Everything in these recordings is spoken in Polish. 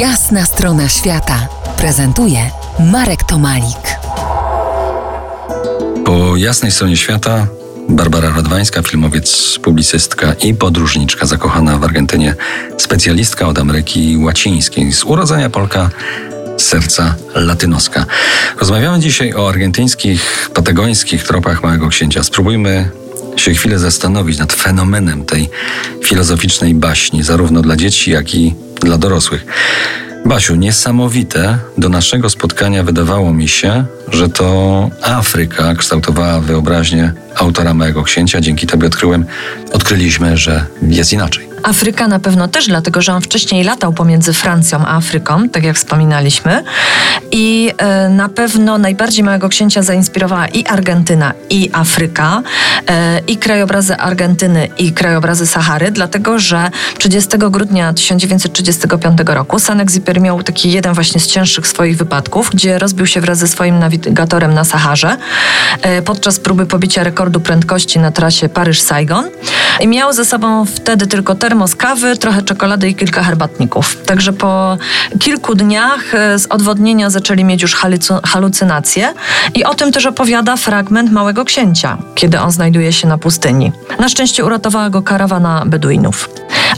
Jasna strona świata prezentuje Marek Tomalik. Po jasnej stronie świata Barbara Radwańska, filmowiec, publicystka i podróżniczka zakochana w Argentynie, specjalistka od Ameryki Łacińskiej, z urodzenia Polka, z serca latynoska. Rozmawiamy dzisiaj o argentyńskich, patagońskich tropach Małego Księcia. Spróbujmy się chwilę zastanowić nad fenomenem tej filozoficznej baśni, zarówno dla dzieci, jak i dla dorosłych. Basiu, niesamowite do naszego spotkania wydawało mi się, że to Afryka kształtowała wyobraźnię autora Małego Księcia. Dzięki tobie odkryłem, odkryliśmy, że jest inaczej. Afryka na pewno też, dlatego że on wcześniej latał pomiędzy Francją a Afryką, tak jak wspominaliśmy. I e, na pewno najbardziej Małego Księcia zainspirowała i Argentyna, i Afryka, e, i krajobrazy Argentyny, i krajobrazy Sahary, dlatego że 30 grudnia 1935 roku Saint-Exupéry miał taki jeden właśnie z cięższych swoich wypadków, gdzie rozbił się wraz ze swoim nawigatorem na Saharze e, podczas próby pobicia rekordu prędkości na trasie Paryż-Saigon i miał ze sobą wtedy tylko termos kawy, trochę czekolady i kilka herbatników. Także po kilku dniach e, z odwodnienia zaczęli mieć już halucynacje i o tym też opowiada fragment Małego Księcia, kiedy on znajduje się na pustyni. Na szczęście uratowała go karawana Beduinów.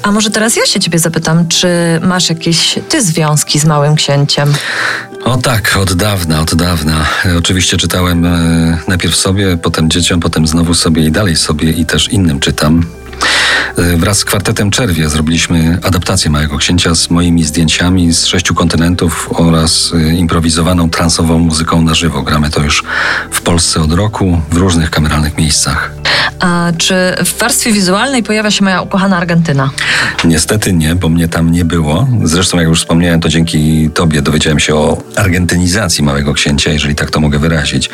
A może teraz ja się ciebie zapytam, czy masz jakieś ty związki z Małym Księciem? O tak, od dawna, od dawna. Oczywiście czytałem e, najpierw sobie, potem dzieciom, potem znowu sobie i dalej sobie i też innym czytam. E, wraz z kwartetem Czerwie zrobiliśmy adaptację Małego Księcia z moimi zdjęciami z sześciu kontynentów oraz e, improwizowaną transową muzyką na żywo. Gramy to już w Polsce od roku, w różnych kameralnych miejscach. A czy w warstwie wizualnej pojawia się moja ukochana Argentyna? Niestety nie, bo mnie tam nie było. Zresztą, jak już wspomniałem, to dzięki Tobie dowiedziałem się o argentynizacji Małego Księcia, jeżeli tak to mogę wyrazić.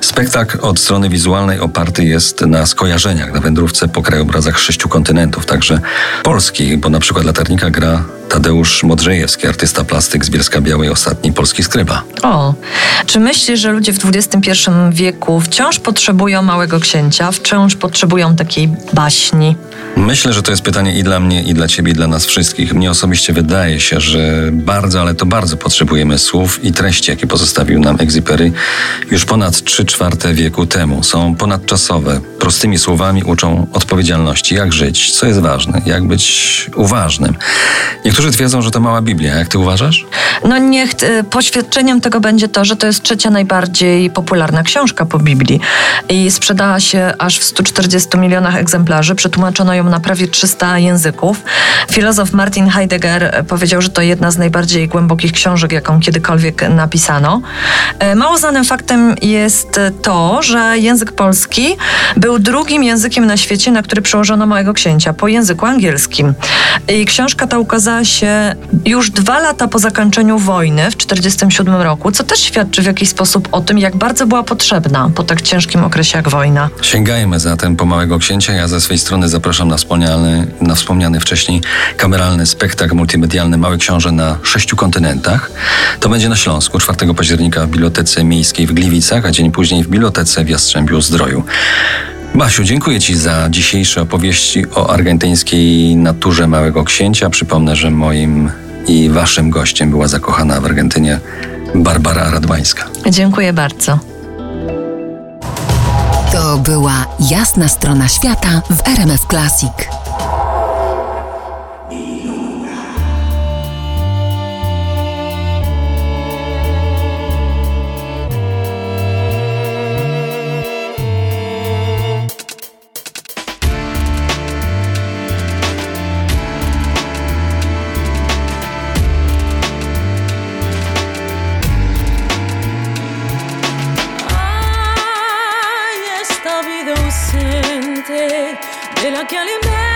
Spektakl od strony wizualnej oparty jest na skojarzeniach, na wędrówce po krajobrazach sześciu kontynentów, także Polski, bo na przykład latarnika gra Tadeusz Modrzejewski, artysta plastyk z Bielska Białej, ostatni polski skryba. O, czy myślisz, że ludzie w XXI wieku wciąż potrzebują Małego Księcia, wciąż potrzebują takiej baśni? Myślę, że to jest pytanie i dla mnie, i dla ciebie, i dla nas wszystkich. Mnie osobiście wydaje się, że bardzo, ale to bardzo potrzebujemy słów i treści, jakie pozostawił nam Exupery już ponad 3 czwarte wieku temu. Są ponadczasowe, prostymi słowami uczą odpowiedzialności, jak żyć, co jest ważne, jak być uważnym. Niektórzy twierdzą, że to mała Biblia. Jak ty uważasz? No niech y, poświadczeniem tego będzie to, że to jest trzecia najbardziej popularna książka po Biblii i sprzedała się aż w 140 milionach egzemplarzy. Przetłumaczono ją na prawie 300 języków. Filozof Martin Heidegger powiedział, że to jedna z najbardziej głębokich książek, jaką kiedykolwiek napisano. E, mało znanym faktem jest to, że język polski był drugim językiem na świecie, na który przełożono Małego Księcia, po języku angielskim. I książka ta ukazała się już dwa lata po zakończeniu wojny w 1947 roku, co też świadczy w jakiś sposób o tym, jak bardzo była potrzebna po tak ciężkim okresie jak wojna. Sięgajmy zatem po Małego Księcia. Ja ze swojej strony zapraszam na wspomniany, na wspomniany wcześniej kameralny spektakl multimedialny Małe Książę na sześciu kontynentach. To będzie na Śląsku 4 października w Bibliotece Miejskiej w Gliwicach, a dzień później w Bibliotece w Jastrzębiu Zdroju. Basiu, dziękuję Ci za dzisiejsze opowieści o argentyńskiej naturze Małego Księcia. Przypomnę, że moim i Waszym gościem była zakochana w Argentynie Barbara Radwańska. Dziękuję bardzo. To była jasna strona świata w RMF Classic. J'ai la calimère.